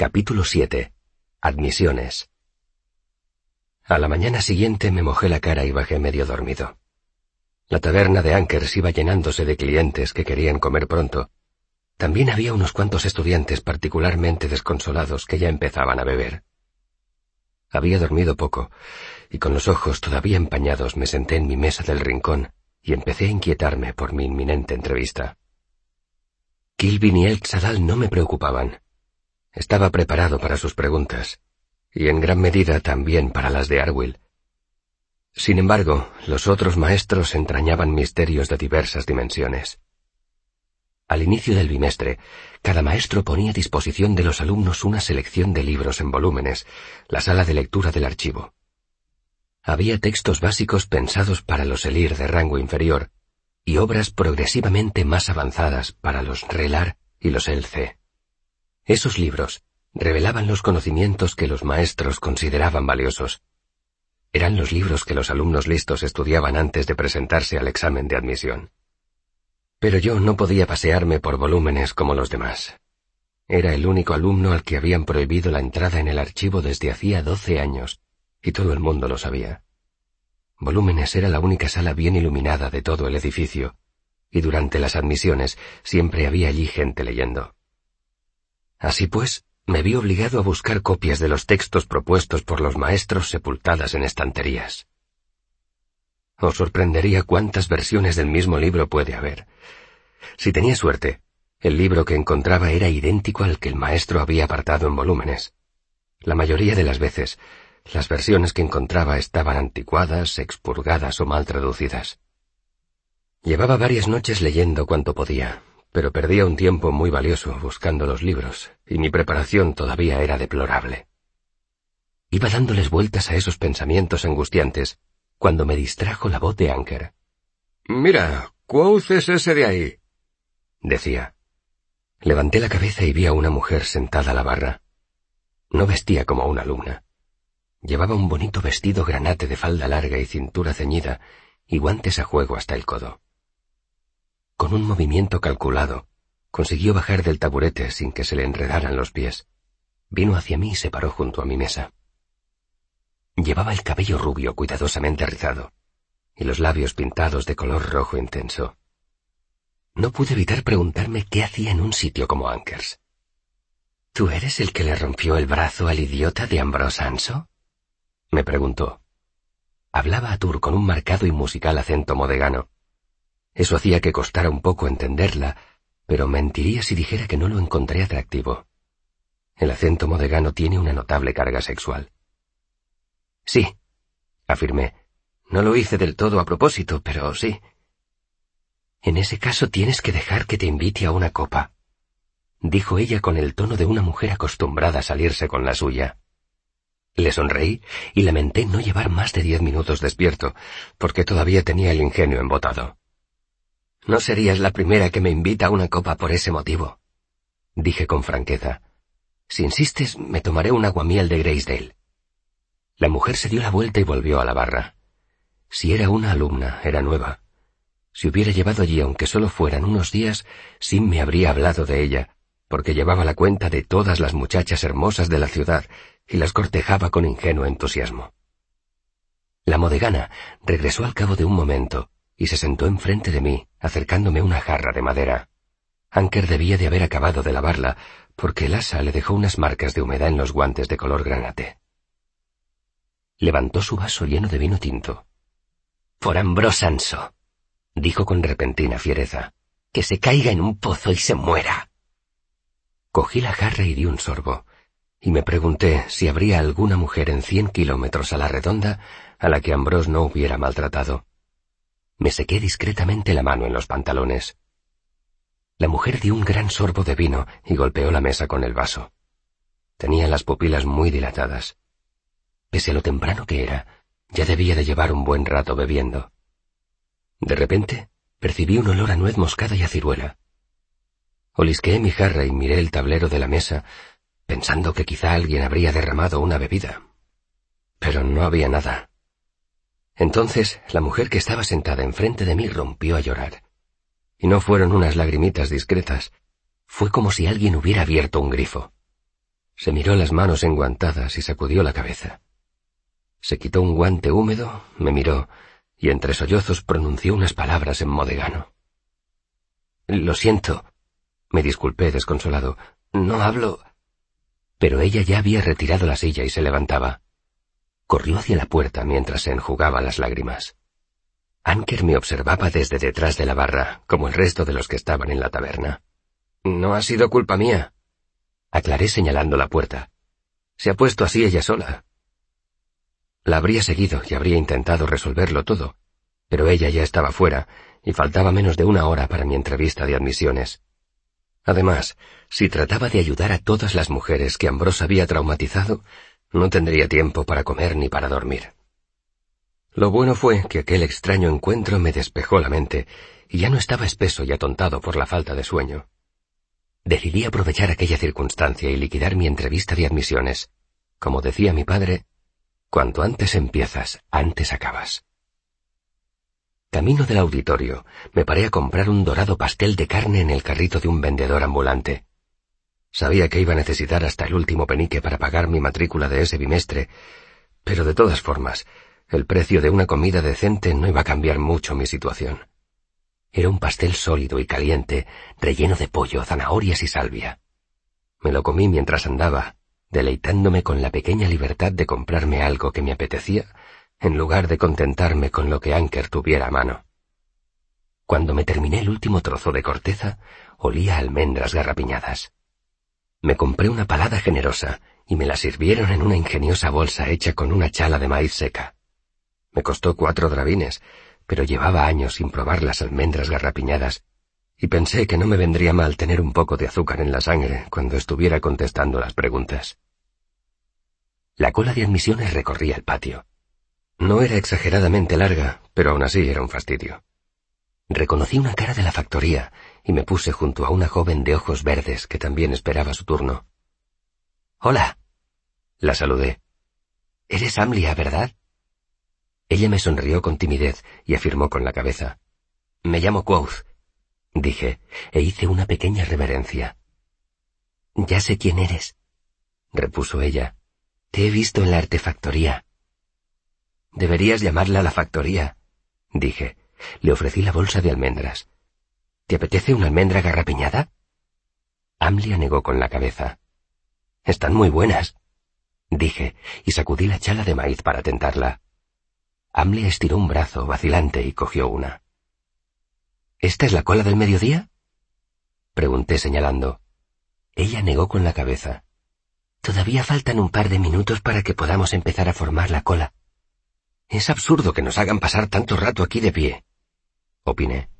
Capítulo 7. Admisiones. A la mañana siguiente me mojé la cara y bajé medio dormido. La taberna de Ankers iba llenándose de clientes que querían comer pronto. También había unos cuantos estudiantes particularmente desconsolados que ya empezaban a beber. Había dormido poco, y con los ojos todavía empañados me senté en mi mesa del rincón y empecé a inquietarme por mi inminente entrevista. Kilvin y El Xadal no me preocupaban. Estaba preparado para sus preguntas, y en gran medida también para las de Arwill. Sin embargo, los otros maestros entrañaban misterios de diversas dimensiones. Al inicio del bimestre, cada maestro ponía a disposición de los alumnos una selección de libros en volúmenes, la sala de lectura del archivo. Había textos básicos pensados para los elir de rango inferior, y obras progresivamente más avanzadas para los relar y los elce. Esos libros revelaban los conocimientos que los maestros consideraban valiosos. Eran los libros que los alumnos listos estudiaban antes de presentarse al examen de admisión. Pero yo no podía pasearme por volúmenes como los demás. Era el único alumno al que habían prohibido la entrada en el archivo desde hacía doce años, y todo el mundo lo sabía. Volúmenes era la única sala bien iluminada de todo el edificio, y durante las admisiones siempre había allí gente leyendo. Así pues, me vi obligado a buscar copias de los textos propuestos por los maestros sepultadas en estanterías. Os sorprendería cuántas versiones del mismo libro puede haber. Si tenía suerte, el libro que encontraba era idéntico al que el maestro había apartado en volúmenes. La mayoría de las veces, las versiones que encontraba estaban anticuadas, expurgadas o mal traducidas. Llevaba varias noches leyendo cuanto podía, pero perdía un tiempo muy valioso buscando los libros, y mi preparación todavía era deplorable. Iba dándoles vueltas a esos pensamientos angustiantes cuando me distrajo la voz de Anker. Mira, Quoth es ese de ahí, decía. Levanté la cabeza y vi a una mujer sentada a la barra. No vestía como una alumna. Llevaba un bonito vestido granate de falda larga y cintura ceñida y guantes a juego hasta el codo. Con un movimiento calculado, consiguió bajar del taburete sin que se le enredaran los pies. Vino hacia mí y se paró junto a mi mesa. Llevaba el cabello rubio cuidadosamente rizado y los labios pintados de color rojo intenso. No pude evitar preguntarme qué hacía en un sitio como Ankers. ¿Tú eres el que le rompió el brazo al idiota de Ambrose Anso? me preguntó. Hablaba a Tur con un marcado y musical acento modegano. Eso hacía que costara un poco entenderla, pero mentiría si dijera que no lo encontré atractivo. El acento modegano tiene una notable carga sexual. Sí, afirmé. No lo hice del todo a propósito, pero sí. En ese caso tienes que dejar que te invite a una copa, dijo ella con el tono de una mujer acostumbrada a salirse con la suya. Le sonreí y lamenté no llevar más de diez minutos despierto, porque todavía tenía el ingenio embotado. No serías la primera que me invita a una copa por ese motivo, dije con franqueza. Si insistes, me tomaré un aguamiel de Graysdale. La mujer se dio la vuelta y volvió a la barra. Si era una alumna, era nueva. Si hubiera llevado allí, aunque solo fueran unos días, Sim me habría hablado de ella, porque llevaba la cuenta de todas las muchachas hermosas de la ciudad y las cortejaba con ingenuo entusiasmo. La modegana regresó al cabo de un momento y se sentó enfrente de mí, acercándome una jarra de madera. Anker debía de haber acabado de lavarla, porque el asa le dejó unas marcas de humedad en los guantes de color granate. Levantó su vaso lleno de vino tinto. Por Ambrosanso, dijo con repentina fiereza, que se caiga en un pozo y se muera. Cogí la jarra y di un sorbo, y me pregunté si habría alguna mujer en cien kilómetros a la redonda a la que Ambrose no hubiera maltratado. Me sequé discretamente la mano en los pantalones. La mujer dio un gran sorbo de vino y golpeó la mesa con el vaso. Tenía las pupilas muy dilatadas. Pese a lo temprano que era, ya debía de llevar un buen rato bebiendo. De repente, percibí un olor a nuez moscada y a ciruela. Olisqueé mi jarra y miré el tablero de la mesa, pensando que quizá alguien habría derramado una bebida. Pero no había nada. Entonces la mujer que estaba sentada enfrente de mí rompió a llorar. Y no fueron unas lagrimitas discretas, fue como si alguien hubiera abierto un grifo. Se miró las manos enguantadas y sacudió la cabeza. Se quitó un guante húmedo, me miró y entre sollozos pronunció unas palabras en modegano. Lo siento, me disculpé desconsolado. No hablo. Pero ella ya había retirado la silla y se levantaba. Corrió hacia la puerta mientras se enjugaba las lágrimas. Anker me observaba desde detrás de la barra, como el resto de los que estaban en la taberna. No ha sido culpa mía. Aclaré señalando la puerta. Se ha puesto así ella sola. La habría seguido y habría intentado resolverlo todo, pero ella ya estaba fuera y faltaba menos de una hora para mi entrevista de admisiones. Además, si trataba de ayudar a todas las mujeres que Ambrose había traumatizado, no tendría tiempo para comer ni para dormir. Lo bueno fue que aquel extraño encuentro me despejó la mente y ya no estaba espeso y atontado por la falta de sueño. Decidí aprovechar aquella circunstancia y liquidar mi entrevista de admisiones. Como decía mi padre, cuanto antes empiezas, antes acabas. Camino del auditorio, me paré a comprar un dorado pastel de carne en el carrito de un vendedor ambulante. Sabía que iba a necesitar hasta el último penique para pagar mi matrícula de ese bimestre, pero de todas formas, el precio de una comida decente no iba a cambiar mucho mi situación. Era un pastel sólido y caliente, relleno de pollo, zanahorias y salvia. Me lo comí mientras andaba, deleitándome con la pequeña libertad de comprarme algo que me apetecía en lugar de contentarme con lo que Anker tuviera a mano. Cuando me terminé el último trozo de corteza, olía a almendras garrapiñadas. Me compré una palada generosa y me la sirvieron en una ingeniosa bolsa hecha con una chala de maíz seca. Me costó cuatro drabines, pero llevaba años sin probar las almendras garrapiñadas, y pensé que no me vendría mal tener un poco de azúcar en la sangre cuando estuviera contestando las preguntas. La cola de admisiones recorría el patio. No era exageradamente larga, pero aún así era un fastidio. Reconocí una cara de la factoría y me puse junto a una joven de ojos verdes que también esperaba su turno. Hola. La saludé. Eres Amlia, ¿verdad? Ella me sonrió con timidez y afirmó con la cabeza. Me llamo Quoth, dije, e hice una pequeña reverencia. Ya sé quién eres, repuso ella. Te he visto en la artefactoría. Deberías llamarla la factoría, dije. Le ofrecí la bolsa de almendras. ¿Te apetece una almendra garrapiñada? Amlia negó con la cabeza. Están muy buenas, dije, y sacudí la chala de maíz para tentarla. Amlia estiró un brazo vacilante y cogió una. ¿Esta es la cola del mediodía? Pregunté señalando. Ella negó con la cabeza. Todavía faltan un par de minutos para que podamos empezar a formar la cola. Es absurdo que nos hagan pasar tanto rato aquí de pie, opiné,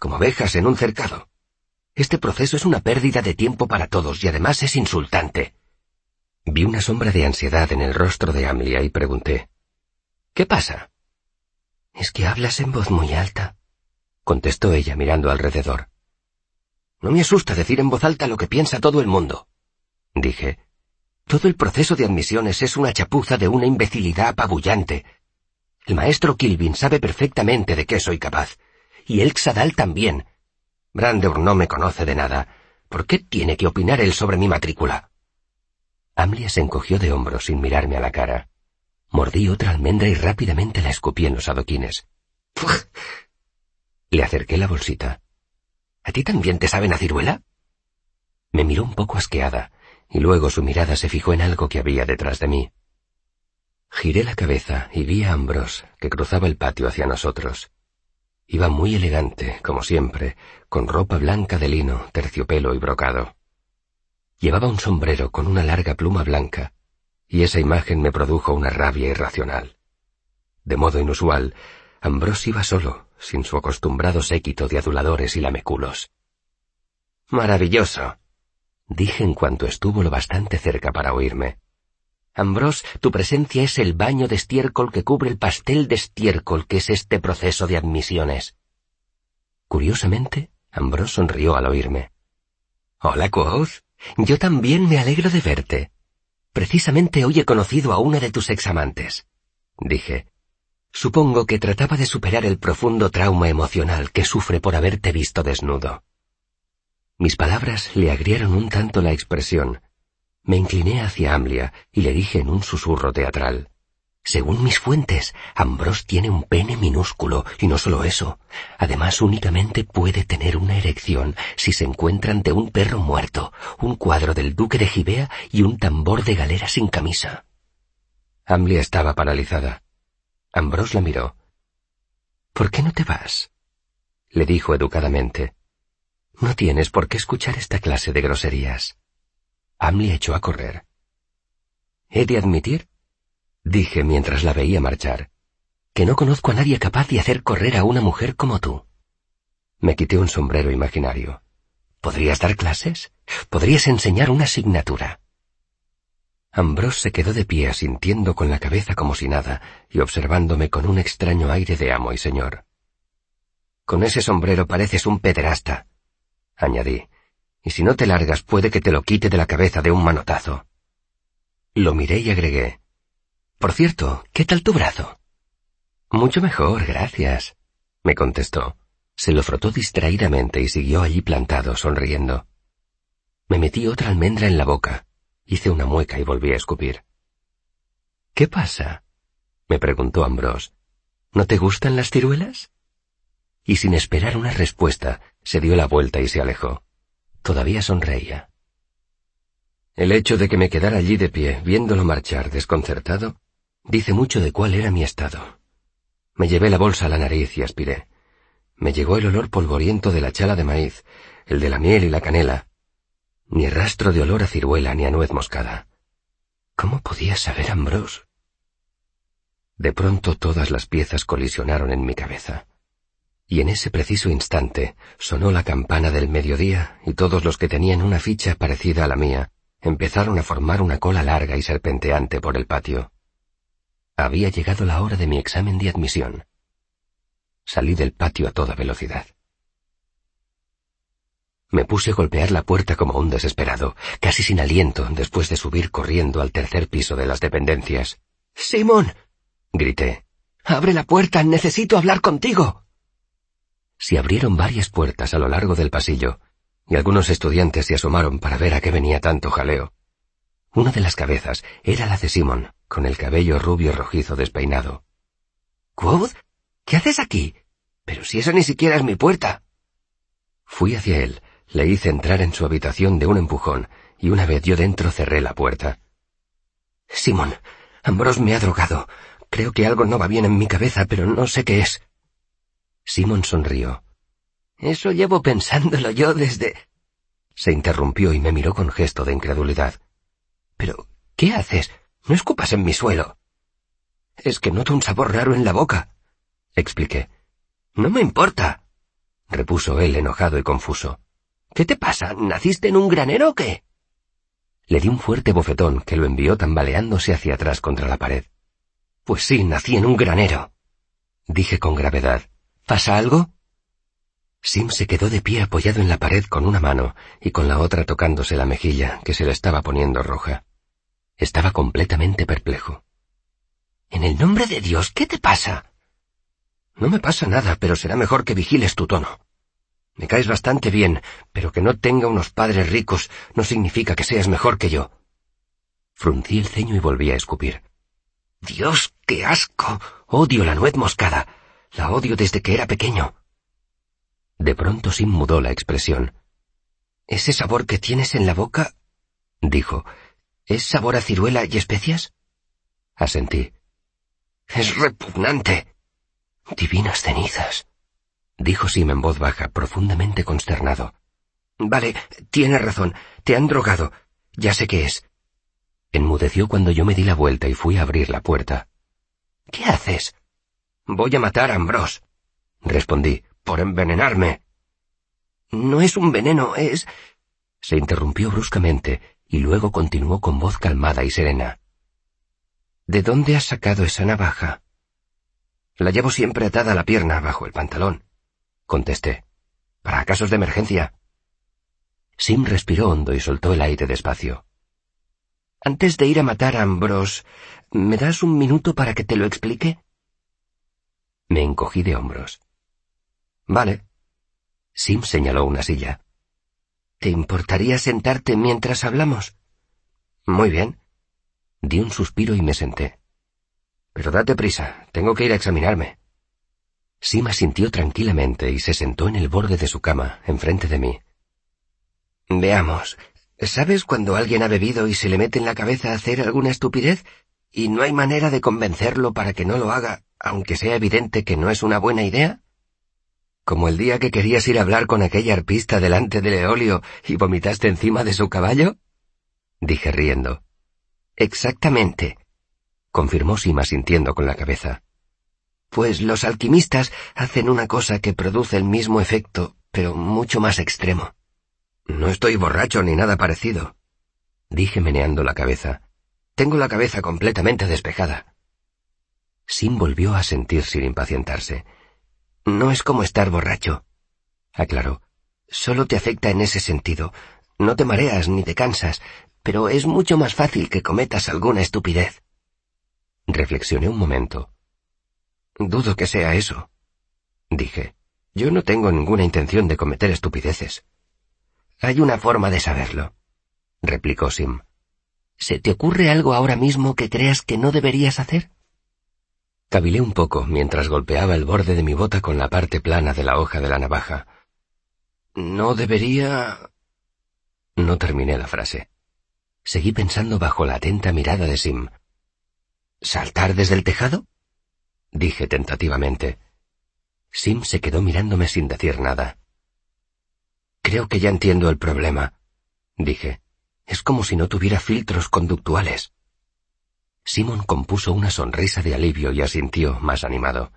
como abejas en un cercado. Este proceso es una pérdida de tiempo para todos y además es insultante. Vi una sombra de ansiedad en el rostro de Amlia y pregunté, ¿Qué pasa? Es que hablas en voz muy alta, contestó ella mirando alrededor. No me asusta decir en voz alta lo que piensa todo el mundo, dije. Todo el proceso de admisiones es una chapuza de una imbecilidad apabullante, el maestro Kilvin sabe perfectamente de qué soy capaz. Y el Xadal también. Brandeur no me conoce de nada. ¿Por qué tiene que opinar él sobre mi matrícula? Amlia se encogió de hombros sin mirarme a la cara. Mordí otra almendra y rápidamente la escupí en los adoquines. Le acerqué la bolsita. ¿A ti también te saben a ciruela? Me miró un poco asqueada, y luego su mirada se fijó en algo que había detrás de mí. Giré la cabeza y vi a Ambrose, que cruzaba el patio hacia nosotros. Iba muy elegante, como siempre, con ropa blanca de lino, terciopelo y brocado. Llevaba un sombrero con una larga pluma blanca, y esa imagen me produjo una rabia irracional. De modo inusual, Ambrose iba solo, sin su acostumbrado séquito de aduladores y lameculos. Maravilloso, dije en cuanto estuvo lo bastante cerca para oírme. Ambrose, tu presencia es el baño de estiércol que cubre el pastel de estiércol que es este proceso de admisiones. Curiosamente, Ambrose sonrió al oírme. Hola, Quoth. Yo también me alegro de verte. Precisamente hoy he conocido a una de tus examantes. Dije. Supongo que trataba de superar el profundo trauma emocional que sufre por haberte visto desnudo. Mis palabras le agrieron un tanto la expresión, Me incliné hacia Amlia y le dije en un susurro teatral. Según mis fuentes, Ambrose tiene un pene minúsculo, y no solo eso. Además, únicamente puede tener una erección si se encuentra ante un perro muerto, un cuadro del duque de Gibea y un tambor de galera sin camisa. Amlia estaba paralizada. Ambrose la miró. ¿Por qué no te vas? le dijo educadamente. No tienes por qué escuchar esta clase de groserías. Amlia echó a correr. He de admitir, dije mientras la veía marchar, que no conozco a nadie capaz de hacer correr a una mujer como tú. Me quité un sombrero imaginario. ¿Podrías dar clases? ¿Podrías enseñar una asignatura? Ambrose se quedó de pie asintiendo con la cabeza como si nada y observándome con un extraño aire de amo y señor. Con ese sombrero pareces un pederasta, añadí, y si no te largas puede que te lo quite de la cabeza de un manotazo. Lo miré y agregué, Por cierto, ¿qué tal tu brazo? Mucho mejor, gracias, me contestó. Se lo frotó distraídamente y siguió allí plantado, sonriendo. Me metí otra almendra en la boca Hice una mueca y volví a escupir. ¿Qué pasa? me preguntó Ambrose. ¿No te gustan las ciruelas? Y sin esperar una respuesta, se dio la vuelta y se alejó. Todavía sonreía. El hecho de que me quedara allí de pie, viéndolo marchar desconcertado, dice mucho de cuál era mi estado. Me llevé la bolsa a la nariz y aspiré. Me llegó el olor polvoriento de la chala de maíz, el de la miel y la canela, ni rastro de olor a ciruela ni a nuez moscada. ¿Cómo podía saber Ambrose? De pronto todas las piezas colisionaron en mi cabeza. Y en ese preciso instante sonó la campana del mediodía y todos los que tenían una ficha parecida a la mía empezaron a formar una cola larga y serpenteante por el patio. Había llegado la hora de mi examen de admisión. Salí del patio a toda velocidad. Me puse a golpear la puerta como un desesperado, casi sin aliento, después de subir corriendo al tercer piso de las dependencias. Simón. grité. Abre la puerta. Necesito hablar contigo. Se abrieron varias puertas a lo largo del pasillo, y algunos estudiantes se asomaron para ver a qué venía tanto jaleo. Una de las cabezas era la de Simón, con el cabello rubio rojizo despeinado. —¿Quoth? ¿Qué haces aquí? Pero si esa ni siquiera es mi puerta. Fui hacia él, le hice entrar en su habitación de un empujón y una vez yo dentro cerré la puerta. Simón, Ambrose me ha drogado. Creo que algo no va bien en mi cabeza, pero no sé qué es. Simón sonrió. Eso llevo pensándolo yo desde... Se interrumpió y me miró con gesto de incredulidad. Pero, ¿qué haces? No escupas en mi suelo. Es que noto un sabor raro en la boca, expliqué. No me importa, repuso él enojado y confuso. ¿Qué te pasa? ¿Naciste en un granero o qué? Le di un fuerte bofetón que lo envió tambaleándose hacia atrás contra la pared. Pues sí, nací en un granero. Dije con gravedad. ¿Pasa algo? Sim se quedó de pie apoyado en la pared con una mano y con la otra tocándose la mejilla que se le estaba poniendo roja. Estaba completamente perplejo. En el nombre de Dios, ¿qué te pasa? No me pasa nada, pero será mejor que vigiles tu tono. Me caes bastante bien, pero que no tenga unos padres ricos no significa que seas mejor que yo. Fruncí el ceño y volví a escupir. Dios, qué asco. Odio la nuez moscada. La odio desde que era pequeño. De pronto Sim mudó la expresión. ¿Ese sabor que tienes en la boca? dijo. ¿Es sabor a ciruela y especias? Asentí. Es repugnante. Divinas cenizas dijo Sim en voz baja, profundamente consternado. Vale, tienes razón. Te han drogado. Ya sé qué es. Enmudeció cuando yo me di la vuelta y fui a abrir la puerta. ¿Qué haces? Voy a matar a Ambrose, respondí, por envenenarme. No es un veneno, es... Se interrumpió bruscamente y luego continuó con voz calmada y serena. ¿De dónde has sacado esa navaja? La llevo siempre atada a la pierna bajo el pantalón contesté. Para casos de emergencia. Sim respiró hondo y soltó el aire despacio. Antes de ir a matar a Ambrose, ¿me das un minuto para que te lo explique? Me encogí de hombros. Vale. Sim señaló una silla. ¿Te importaría sentarte mientras hablamos? Muy bien. Di un suspiro y me senté. Pero date prisa, tengo que ir a examinarme. Sima sintió tranquilamente y se sentó en el borde de su cama, enfrente de mí. Veamos, ¿sabes cuando alguien ha bebido y se le mete en la cabeza hacer alguna estupidez y no hay manera de convencerlo para que no lo haga, aunque sea evidente que no es una buena idea? ¿Como el día que querías ir a hablar con aquella arpista delante del eolio y vomitaste encima de su caballo? Dije riendo. Exactamente, confirmó Sima sintiendo con la cabeza. Pues los alquimistas hacen una cosa que produce el mismo efecto, pero mucho más extremo. No estoy borracho ni nada parecido, dije meneando la cabeza. Tengo la cabeza completamente despejada. Sim volvió a sentir sin impacientarse. No es como estar borracho, aclaró. Solo te afecta en ese sentido. No te mareas ni te cansas, pero es mucho más fácil que cometas alguna estupidez. Reflexioné un momento. Dudo que sea eso. Dije, yo no tengo ninguna intención de cometer estupideces. Hay una forma de saberlo, replicó Sim. ¿Se te ocurre algo ahora mismo que creas que no deberías hacer? Cavilé un poco mientras golpeaba el borde de mi bota con la parte plana de la hoja de la navaja. No debería... No terminé la frase. Seguí pensando bajo la atenta mirada de Sim. ¿Saltar desde el tejado? dije tentativamente. Sim se quedó mirándome sin decir nada. Creo que ya entiendo el problema, dije. Es como si no tuviera filtros conductuales. Simon compuso una sonrisa de alivio y asintió, más animado.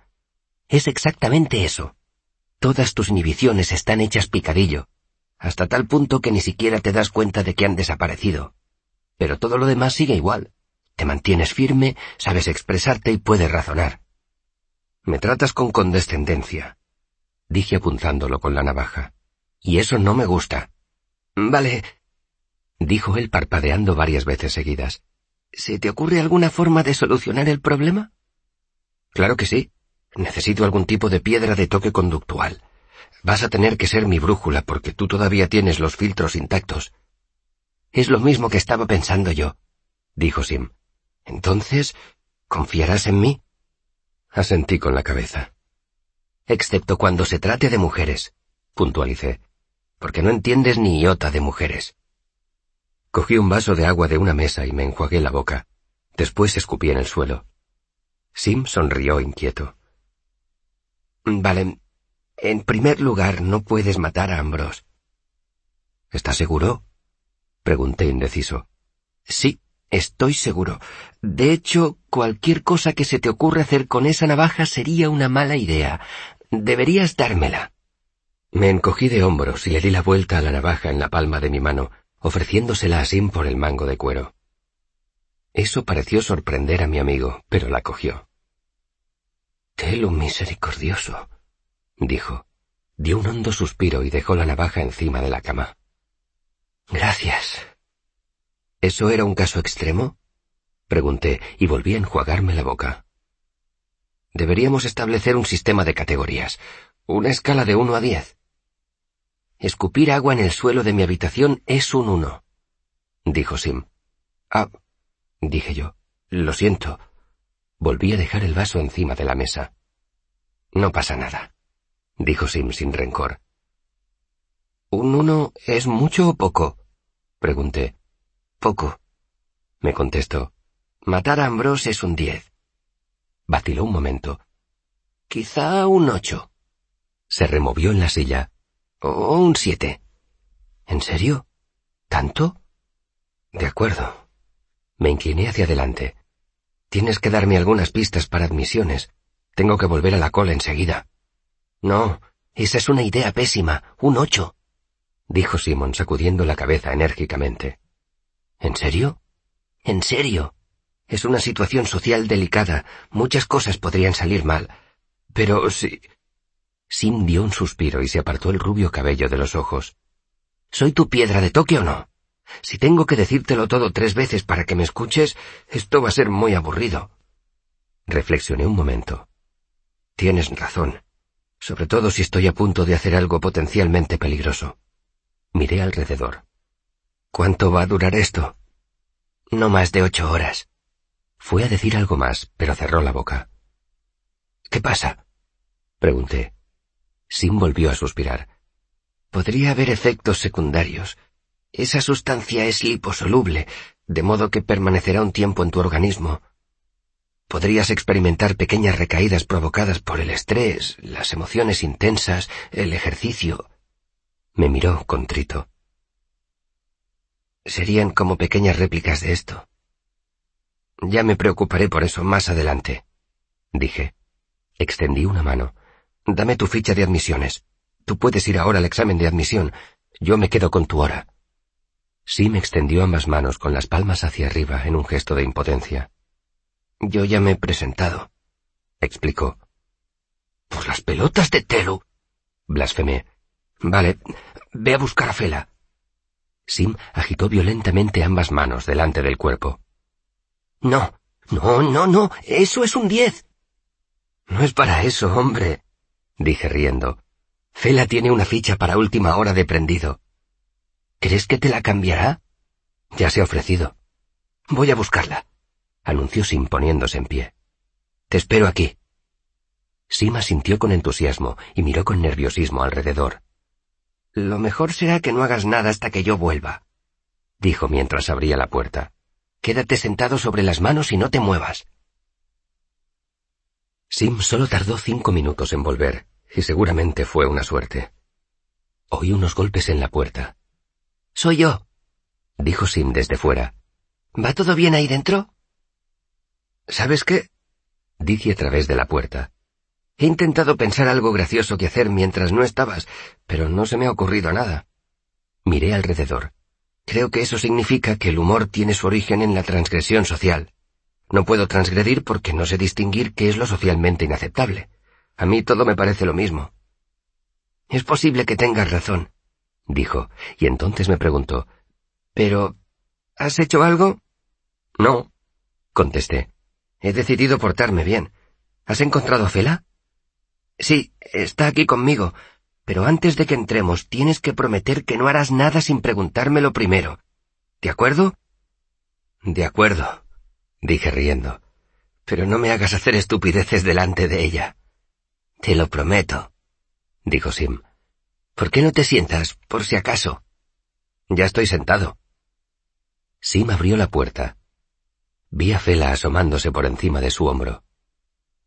Es exactamente eso. Todas tus inhibiciones están hechas picadillo, hasta tal punto que ni siquiera te das cuenta de que han desaparecido. Pero todo lo demás sigue igual. Te mantienes firme, sabes expresarte y puedes razonar. Me tratas con condescendencia, dije apuntándolo con la navaja. Y eso no me gusta. Vale, dijo él parpadeando varias veces seguidas. ¿Se te ocurre alguna forma de solucionar el problema? Claro que sí. Necesito algún tipo de piedra de toque conductual. Vas a tener que ser mi brújula porque tú todavía tienes los filtros intactos. Es lo mismo que estaba pensando yo, dijo Sim. Entonces, ¿confiarás en mí? Asentí con la cabeza. Excepto cuando se trate de mujeres, puntualicé, porque no entiendes ni iota de mujeres. Cogí un vaso de agua de una mesa y me enjuagué la boca. Después escupí en el suelo. Sim sonrió inquieto. Vale. En primer lugar, no puedes matar a Ambrose. ¿Estás seguro? Pregunté indeciso. Sí, Estoy seguro. De hecho, cualquier cosa que se te ocurra hacer con esa navaja sería una mala idea. Deberías dármela. Me encogí de hombros y le di la vuelta a la navaja en la palma de mi mano, ofreciéndosela a Sim por el mango de cuero. Eso pareció sorprender a mi amigo, pero la cogió. Telo misericordioso, dijo. Dio un hondo suspiro y dejó la navaja encima de la cama. Gracias, ¿Eso era un caso extremo? Pregunté y volví a enjuagarme la boca. Deberíamos establecer un sistema de categorías, una escala de uno a diez. Escupir agua en el suelo de mi habitación es un uno, dijo Sim. Ah, dije yo, lo siento. Volví a dejar el vaso encima de la mesa. No pasa nada, dijo Sim sin rencor. ¿Un uno es mucho o poco? pregunté. Poco, me contestó. Matar a Ambrose es un diez. Vaciló un momento. Quizá un ocho. Se removió en la silla. O un siete. ¿En serio? ¿Tanto? De acuerdo. Me incliné hacia adelante. Tienes que darme algunas pistas para admisiones. Tengo que volver a la cola enseguida. No, esa es una idea pésima. Un ocho. Dijo Simon sacudiendo la cabeza enérgicamente. ¿En serio? ¿En serio? Es una situación social delicada. Muchas cosas podrían salir mal. Pero si... Sim dio un suspiro y se apartó el rubio cabello de los ojos. ¿Soy tu piedra de toque o no? Si tengo que decírtelo todo tres veces para que me escuches, esto va a ser muy aburrido. Reflexioné un momento. Tienes razón, sobre todo si estoy a punto de hacer algo potencialmente peligroso. Miré alrededor. ¿Cuánto va a durar esto? No más de ocho horas. Fue a decir algo más, pero cerró la boca. ¿Qué pasa? Pregunté. Sim volvió a suspirar. Podría haber efectos secundarios. Esa sustancia es liposoluble, de modo que permanecerá un tiempo en tu organismo. Podrías experimentar pequeñas recaídas provocadas por el estrés, las emociones intensas, el ejercicio. Me miró contrito. Serían como pequeñas réplicas de esto. Ya me preocuparé por eso más adelante, dije. Extendí una mano. Dame tu ficha de admisiones. Tú puedes ir ahora al examen de admisión. Yo me quedo con tu hora. Sí me extendió ambas manos con las palmas hacia arriba en un gesto de impotencia. Yo ya me he presentado, explicó. Por las pelotas de Telu, blasfemé. Vale, ve a buscar a Fela. Sim agitó violentamente ambas manos delante del cuerpo. No, no, no, no, eso es un diez. No es para eso, hombre, dije riendo. Fela tiene una ficha para última hora de prendido. ¿Crees que te la cambiará? Ya se ha ofrecido. Voy a buscarla anunció Sim poniéndose en pie. Te espero aquí. Sim asintió con entusiasmo y miró con nerviosismo alrededor. Lo mejor será que no hagas nada hasta que yo vuelva, dijo mientras abría la puerta. Quédate sentado sobre las manos y no te muevas. Sim solo tardó cinco minutos en volver, y seguramente fue una suerte. Oí unos golpes en la puerta. Soy yo, dijo Sim desde fuera. ¿Va todo bien ahí dentro? ¿Sabes qué? Dije a través de la puerta. He intentado pensar algo gracioso que hacer mientras no estabas, pero no se me ha ocurrido nada. Miré alrededor. Creo que eso significa que el humor tiene su origen en la transgresión social. No puedo transgredir porque no sé distinguir qué es lo socialmente inaceptable. A mí todo me parece lo mismo. Es posible que tengas razón, dijo, y entonces me preguntó, ¿Pero... ¿Has hecho algo? No, contesté. He decidido portarme bien. ¿Has encontrado a Fela? Sí, está aquí conmigo. Pero antes de que entremos, tienes que prometer que no harás nada sin preguntármelo primero. ¿De acuerdo? De acuerdo, dije riendo. Pero no me hagas hacer estupideces delante de ella. Te lo prometo, dijo Sim. ¿Por qué no te sientas, por si acaso? Ya estoy sentado. Sim abrió la puerta. Vi a Fela asomándose por encima de su hombro.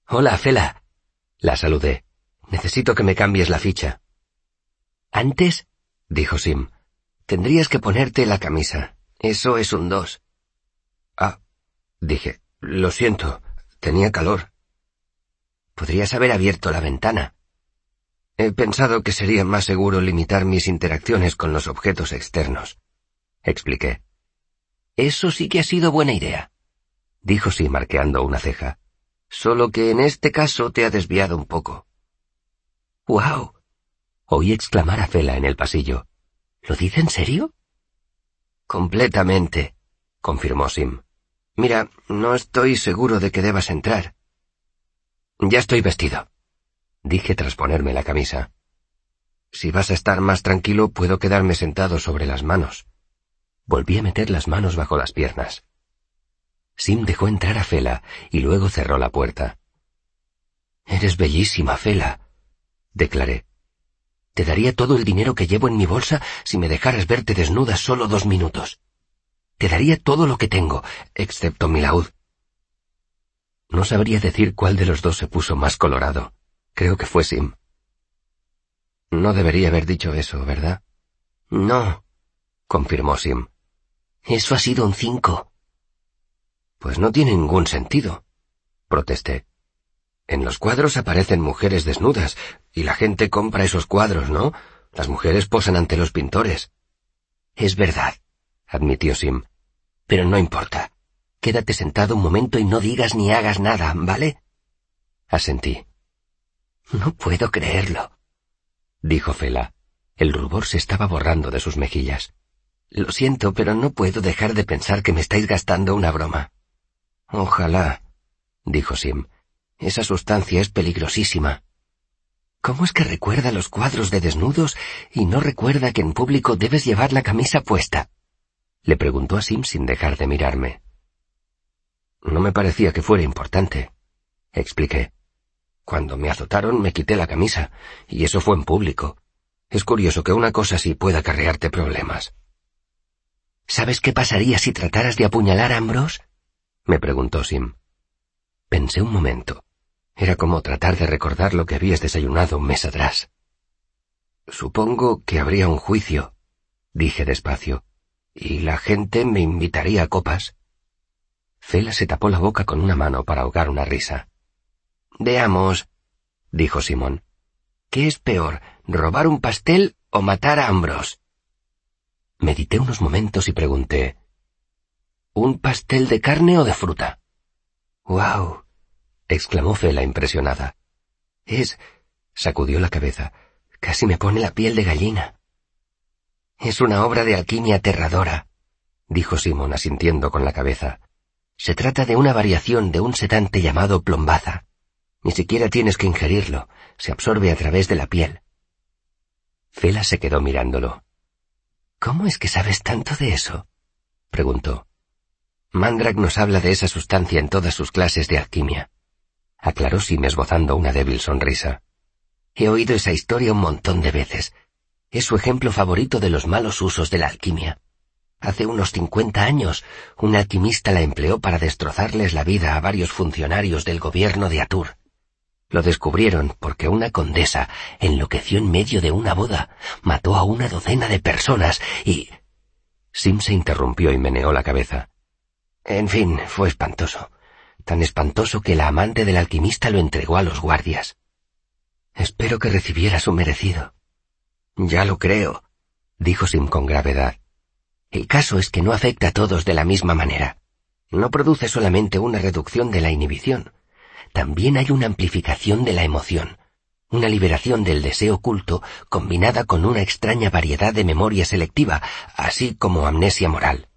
Hola, Fela. La saludé. Necesito que me cambies la ficha. Antes, dijo Sim, tendrías que ponerte la camisa. Eso es un dos. Dije, lo siento, tenía calor. Podrías haber abierto la ventana. He pensado que sería más seguro limitar mis interacciones con los objetos externos. Expliqué. Eso sí que ha sido buena idea dijo sí marqueando una ceja. Solo que en este caso te ha desviado un poco. ¡Wow! Oí exclamar a Fela en el pasillo. ¿Lo dice en serio? Completamente, confirmó Sim. Mira, no estoy seguro de que debas entrar. Ya estoy vestido, dije tras ponerme la camisa. Si vas a estar más tranquilo, puedo quedarme sentado sobre las manos. Volví a meter las manos bajo las piernas. Sim dejó entrar a Fela y luego cerró la puerta. Eres bellísima, Fela, declaré. Te daría todo el dinero que llevo en mi bolsa si me dejaras verte desnuda solo dos minutos. Te daría todo lo que tengo, excepto mi laúd. No sabría decir cuál de los dos se puso más colorado. Creo que fue Sim. No debería haber dicho eso, ¿verdad? No, confirmó Sim. Eso ha sido un cinco. Pues no tiene ningún sentido, protesté. En los cuadros aparecen mujeres desnudas, y la gente compra esos cuadros, ¿no? Las mujeres posan ante los pintores. Es verdad, admitió Sim. Pero no importa. Quédate sentado un momento y no digas ni hagas nada, ¿vale? Asentí. No puedo creerlo, dijo Fela. El rubor se estaba borrando de sus mejillas. Lo siento, pero no puedo dejar de pensar que me estáis gastando una broma. Ojalá, dijo Sim. Esa sustancia es peligrosísima. ¿Cómo es que recuerda los cuadros de desnudos y no recuerda que en público debes llevar la camisa puesta? Le preguntó a Sim sin dejar de mirarme. No me parecía que fuera importante, expliqué. Cuando me azotaron me quité la camisa, y eso fue en público. Es curioso que una cosa así pueda acarrearte problemas. ¿Sabes qué pasaría si trataras de apuñalar a Ambrose? me preguntó Sim. Pensé un momento. Era como tratar de recordar lo que habías desayunado un mes atrás. Supongo que habría un juicio, dije despacio y la gente me invitaría a copas. Fela se tapó la boca con una mano para ahogar una risa. Veamos, dijo Simón. ¿Qué es peor, robar un pastel o matar a Ambrose? Medité unos momentos y pregunté, ¿Un pastel de carne o de fruta? ¡Wow! exclamó Fela impresionada. Es... sacudió la cabeza. Casi me pone la piel de gallina. Es una obra de alquimia aterradora, dijo Simón asintiendo con la cabeza. Se trata de una variación de un setante llamado plombaza. Ni siquiera tienes que ingerirlo, se absorbe a través de la piel. Fela se quedó mirándolo. ¿Cómo es que sabes tanto de eso? preguntó. Mandrak nos habla de esa sustancia en todas sus clases de alquimia, aclaró Sim esbozando una débil sonrisa. He oído esa historia un montón de veces, es su ejemplo favorito de los malos usos de la alquimia. Hace unos cincuenta años, un alquimista la empleó para destrozarles la vida a varios funcionarios del gobierno de Atur. Lo descubrieron porque una condesa enloqueció en medio de una boda, mató a una docena de personas y... Sim se interrumpió y meneó la cabeza. En fin, fue espantoso. Tan espantoso que la amante del alquimista lo entregó a los guardias. Espero que recibiera su merecido. Ya lo creo, dijo Sim con gravedad. El caso es que no afecta a todos de la misma manera. No produce solamente una reducción de la inhibición, también hay una amplificación de la emoción, una liberación del deseo oculto combinada con una extraña variedad de memoria selectiva, así como amnesia moral.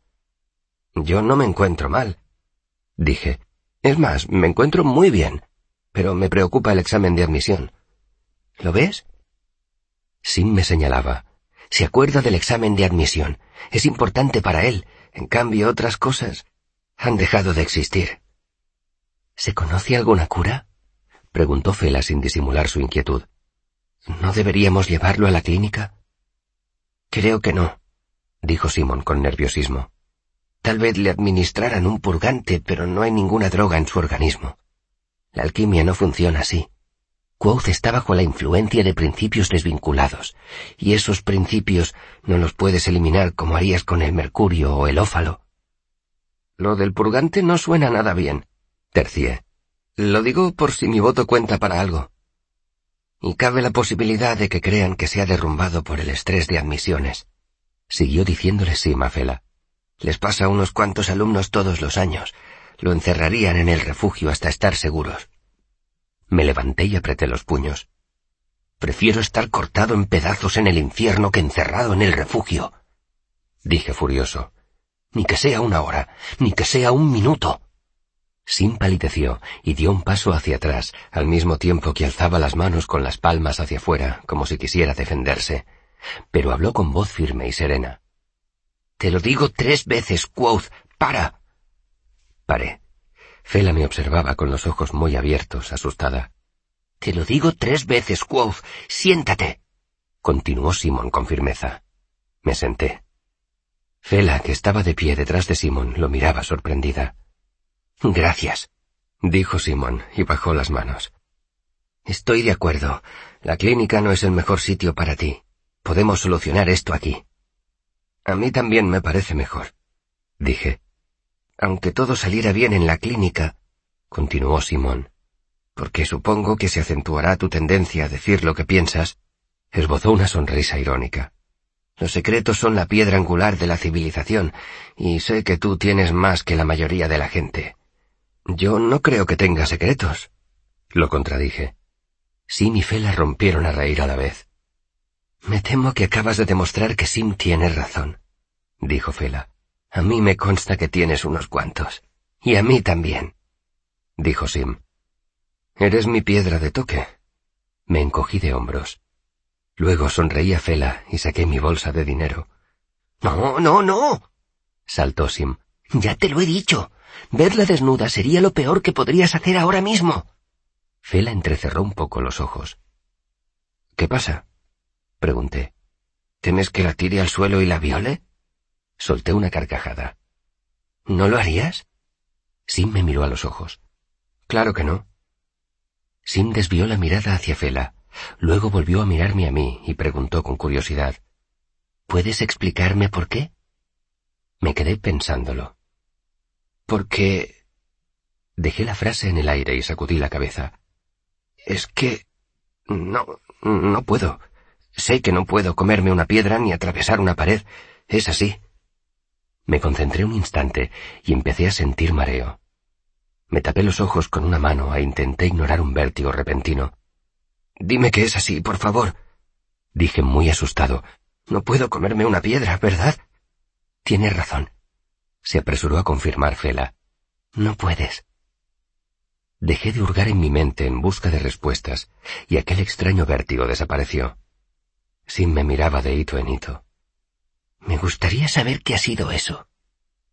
Yo no me encuentro mal, dije. Es más, me encuentro muy bien, pero me preocupa el examen de admisión. ¿Lo ves? Sim me señalaba. Se acuerda del examen de admisión. Es importante para él. En cambio, otras cosas han dejado de existir. ¿Se conoce alguna cura? preguntó Fela sin disimular su inquietud. ¿No deberíamos llevarlo a la clínica? Creo que no, dijo Simón con nerviosismo. Tal vez le administraran un purgante, pero no hay ninguna droga en su organismo. La alquimia no funciona así. Quoth está bajo la influencia de principios desvinculados, y esos principios no los puedes eliminar como harías con el mercurio o el ófalo. Lo del purgante no suena nada bien, tercié. Lo digo por si mi voto cuenta para algo. Y cabe la posibilidad de que crean que se ha derrumbado por el estrés de admisiones. Siguió diciéndole Simafela. Les pasa a unos cuantos alumnos todos los años. Lo encerrarían en el refugio hasta estar seguros. Me levanté y apreté los puños. Prefiero estar cortado en pedazos en el infierno que encerrado en el refugio. Dije furioso. Ni que sea una hora, ni que sea un minuto. Sim palideció y dio un paso hacia atrás, al mismo tiempo que alzaba las manos con las palmas hacia afuera, como si quisiera defenderse. Pero habló con voz firme y serena. Te lo digo tres veces, Quoth. Para. Paré. Fela me observaba con los ojos muy abiertos, asustada. Te lo digo tres veces, Quoth. Siéntate. Continuó Simón con firmeza. Me senté. Fela, que estaba de pie detrás de Simón, lo miraba sorprendida. Gracias, dijo Simón y bajó las manos. Estoy de acuerdo. La clínica no es el mejor sitio para ti. Podemos solucionar esto aquí. A mí también me parece mejor, dije. Aunque todo saliera bien en la clínica, continuó Simón, porque supongo que se acentuará tu tendencia a decir lo que piensas, esbozó una sonrisa irónica. Los secretos son la piedra angular de la civilización, y sé que tú tienes más que la mayoría de la gente. Yo no creo que tenga secretos, lo contradije. Sim y Fela rompieron a reír a la vez. Me temo que acabas de demostrar que Sim tiene razón, dijo Fela. A mí me consta que tienes unos cuantos. Y a mí también, dijo Sim. Eres mi piedra de toque. Me encogí de hombros. Luego sonreí a Fela y saqué mi bolsa de dinero. No, no, no. saltó Sim. Ya te lo he dicho. Verla desnuda sería lo peor que podrías hacer ahora mismo. Fela entrecerró un poco los ojos. ¿Qué pasa? pregunté. ¿Temes que la tire al suelo y la viole? Solté una carcajada. ¿No lo harías? Sim me miró a los ojos. Claro que no. Sim desvió la mirada hacia Fela, luego volvió a mirarme a mí y preguntó con curiosidad. ¿Puedes explicarme por qué? Me quedé pensándolo. Porque... Dejé la frase en el aire y sacudí la cabeza. Es que... No, no puedo. Sé que no puedo comerme una piedra ni atravesar una pared. Es así. Me concentré un instante y empecé a sentir mareo. Me tapé los ojos con una mano e intenté ignorar un vértigo repentino. Dime que es así, por favor. Dije muy asustado. No puedo comerme una piedra, ¿verdad? Tienes razón. Se apresuró a confirmar Fela. No puedes. Dejé de hurgar en mi mente en busca de respuestas, y aquel extraño vértigo desapareció. Sin me miraba de hito en hito. Me gustaría saber qué ha sido eso,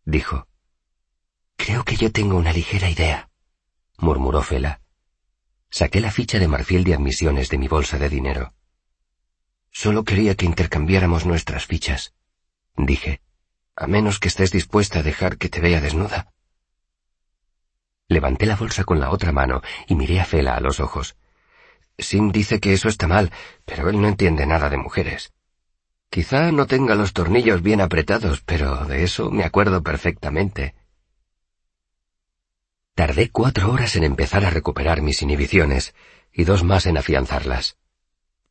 dijo. Creo que yo tengo una ligera idea, murmuró Fela. Saqué la ficha de marfil de admisiones de mi bolsa de dinero. Solo quería que intercambiáramos nuestras fichas, dije, a menos que estés dispuesta a dejar que te vea desnuda. Levanté la bolsa con la otra mano y miré a Fela a los ojos. Sim dice que eso está mal, pero él no entiende nada de mujeres. Quizá no tenga los tornillos bien apretados, pero de eso me acuerdo perfectamente. Tardé cuatro horas en empezar a recuperar mis inhibiciones y dos más en afianzarlas.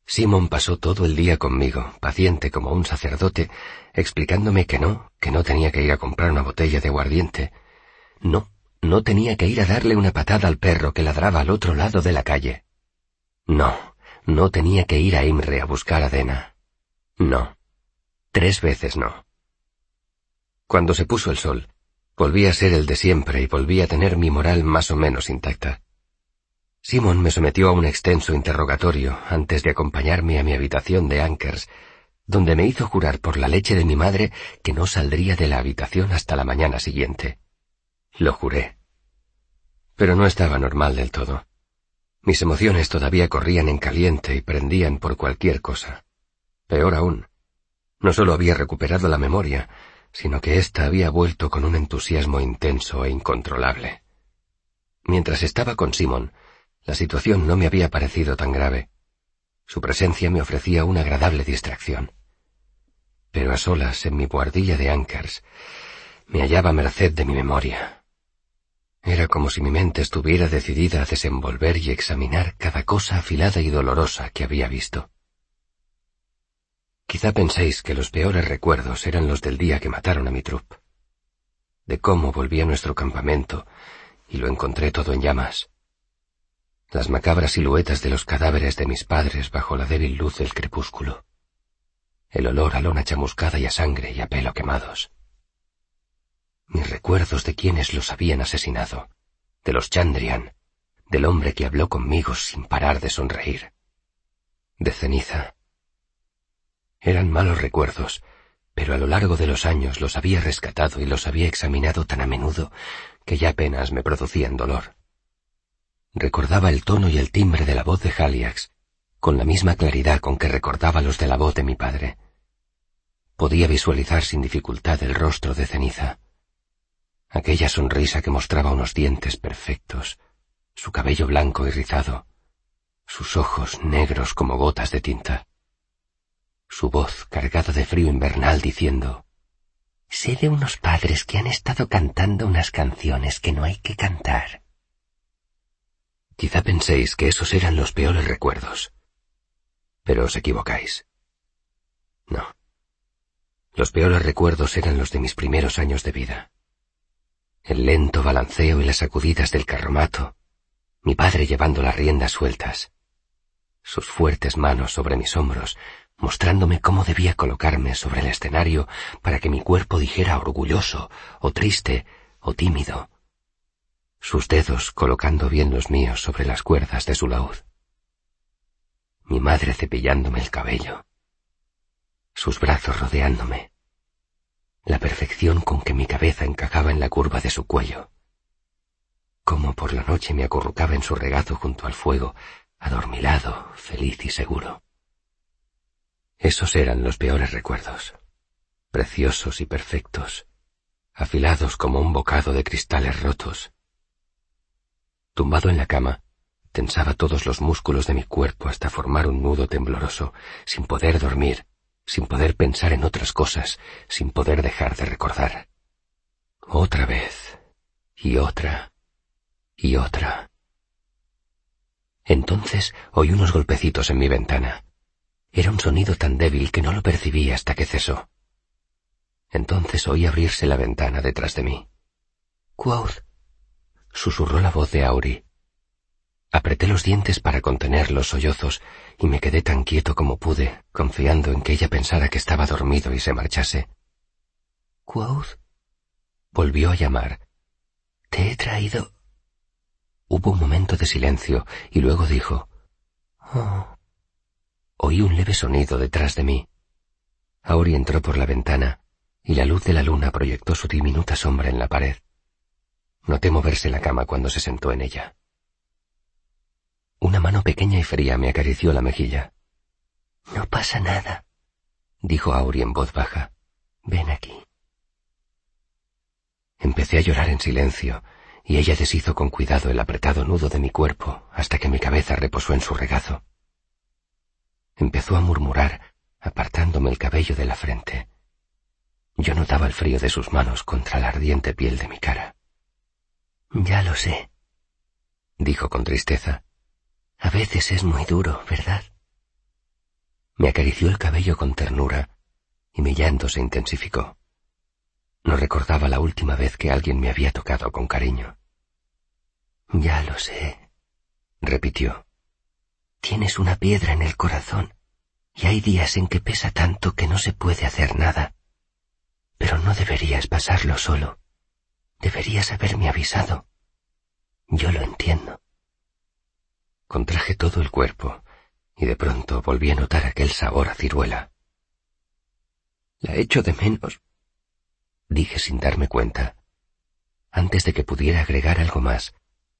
Simon pasó todo el día conmigo, paciente como un sacerdote, explicándome que no, que no tenía que ir a comprar una botella de aguardiente. No, no tenía que ir a darle una patada al perro que ladraba al otro lado de la calle. No, no tenía que ir a Imre a buscar a Dena. No. Tres veces no. Cuando se puso el sol, Volví a ser el de siempre y volví a tener mi moral más o menos intacta. Simon me sometió a un extenso interrogatorio antes de acompañarme a mi habitación de Ankers, donde me hizo jurar por la leche de mi madre que no saldría de la habitación hasta la mañana siguiente. Lo juré. Pero no estaba normal del todo. Mis emociones todavía corrían en caliente y prendían por cualquier cosa. Peor aún, no solo había recuperado la memoria, sino que ésta había vuelto con un entusiasmo intenso e incontrolable. Mientras estaba con Simon, la situación no me había parecido tan grave. Su presencia me ofrecía una agradable distracción. Pero a solas, en mi buhardilla de Ankers, me hallaba merced de mi memoria. Era como si mi mente estuviera decidida a desenvolver y examinar cada cosa afilada y dolorosa que había visto. Quizá penséis que los peores recuerdos eran los del día que mataron a mi trup, de cómo volví a nuestro campamento y lo encontré todo en llamas. Las macabras siluetas de los cadáveres de mis padres bajo la débil luz del crepúsculo. El olor a lona chamuscada y a sangre y a pelo quemados. Mis recuerdos de quienes los habían asesinado, de los Chandrian, del hombre que habló conmigo sin parar de sonreír, de ceniza, eran malos recuerdos, pero a lo largo de los años los había rescatado y los había examinado tan a menudo que ya apenas me producían dolor. Recordaba el tono y el timbre de la voz de Haliax, con la misma claridad con que recordaba los de la voz de mi padre. Podía visualizar sin dificultad el rostro de ceniza, aquella sonrisa que mostraba unos dientes perfectos, su cabello blanco y rizado, sus ojos negros como gotas de tinta su voz cargada de frío invernal diciendo Sé de unos padres que han estado cantando unas canciones que no hay que cantar. Quizá penséis que esos eran los peores recuerdos, pero os equivocáis. No. Los peores recuerdos eran los de mis primeros años de vida. El lento balanceo y las sacudidas del carromato, mi padre llevando las riendas sueltas, sus fuertes manos sobre mis hombros, mostrándome cómo debía colocarme sobre el escenario para que mi cuerpo dijera orgulloso, o triste, o tímido. Sus dedos colocando bien los míos sobre las cuerdas de su laúd. Mi madre cepillándome el cabello. Sus brazos rodeándome. la perfección con que mi cabeza encajaba en la curva de su cuello. Como por la noche me acurrucaba en su regazo junto al fuego, adormilado, feliz y seguro. Esos eran los peores recuerdos, preciosos y perfectos, afilados como un bocado de cristales rotos. Tumbado en la cama, tensaba todos los músculos de mi cuerpo hasta formar un nudo tembloroso, sin poder dormir, sin poder pensar en otras cosas, sin poder dejar de recordar. Otra vez, y otra, y otra. Entonces oí unos golpecitos en mi ventana. Era un sonido tan débil que no lo percibí hasta que cesó. Entonces oí abrirse la ventana detrás de mí. Quoth, susurró la voz de Auri. Apreté los dientes para contener los sollozos y me quedé tan quieto como pude, confiando en que ella pensara que estaba dormido y se marchase. Quoth volvió a llamar. Te he traído. Hubo un momento de silencio y luego dijo, Oh. Oí un leve sonido detrás de mí. Auri entró por la ventana y la luz de la luna proyectó su diminuta sombra en la pared. Noté moverse la cama cuando se sentó en ella. Una mano pequeña y fría me acarició la mejilla. No pasa nada, dijo Auri en voz baja. Ven aquí. Empecé a llorar en silencio, y ella deshizo con cuidado el apretado nudo de mi cuerpo hasta que mi cabeza reposó en su regazo. Empezó a murmurar, apartándome el cabello de la frente. Yo notaba el frío de sus manos contra la ardiente piel de mi cara. Ya lo sé, dijo con tristeza. A veces es muy duro, ¿verdad? Me acarició el cabello con ternura y mi llanto se intensificó. No recordaba la última vez que alguien me había tocado con cariño. Ya lo sé, repitió. Tienes una piedra en el corazón y hay días en que pesa tanto que no se puede hacer nada. Pero no deberías pasarlo solo. Deberías haberme avisado. Yo lo entiendo. Contraje todo el cuerpo y de pronto volví a notar aquel sabor a ciruela. La echo de menos, dije sin darme cuenta. Antes de que pudiera agregar algo más,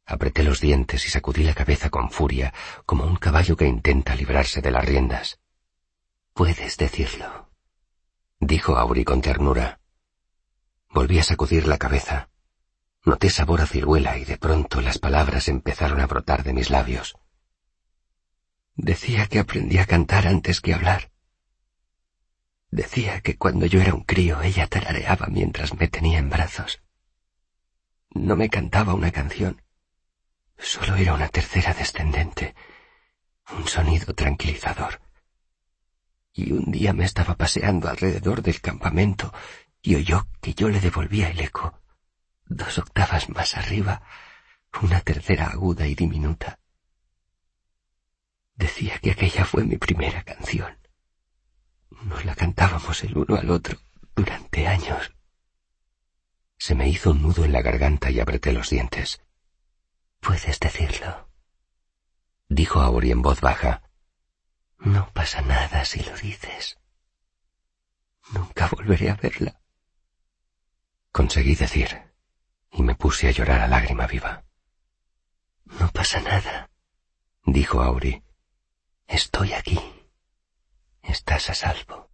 apreté los dientes y sacudí la cabeza con furia, como un caballo que intenta librarse de las riendas. Puedes decirlo, dijo Auri con ternura. Volví a sacudir la cabeza. Noté sabor a ciruela y de pronto las palabras empezaron a brotar de mis labios. Decía que aprendí a cantar antes que hablar. Decía que cuando yo era un crío ella tarareaba mientras me tenía en brazos. No me cantaba una canción, solo era una tercera descendente, un sonido tranquilizador. Y un día me estaba paseando alrededor del campamento y oyó que yo le devolvía el eco dos octavas más arriba, una tercera aguda y diminuta. Decía que aquella fue mi primera canción. Nos la cantábamos el uno al otro durante años. Se me hizo un nudo en la garganta y apreté los dientes. Puedes decirlo, dijo Auri en voz baja. No pasa nada si lo dices. Nunca volveré a verla. Conseguí decir y me puse a llorar a lágrima viva. No pasa nada, dijo Auri. Estoy aquí. Estás a salvo.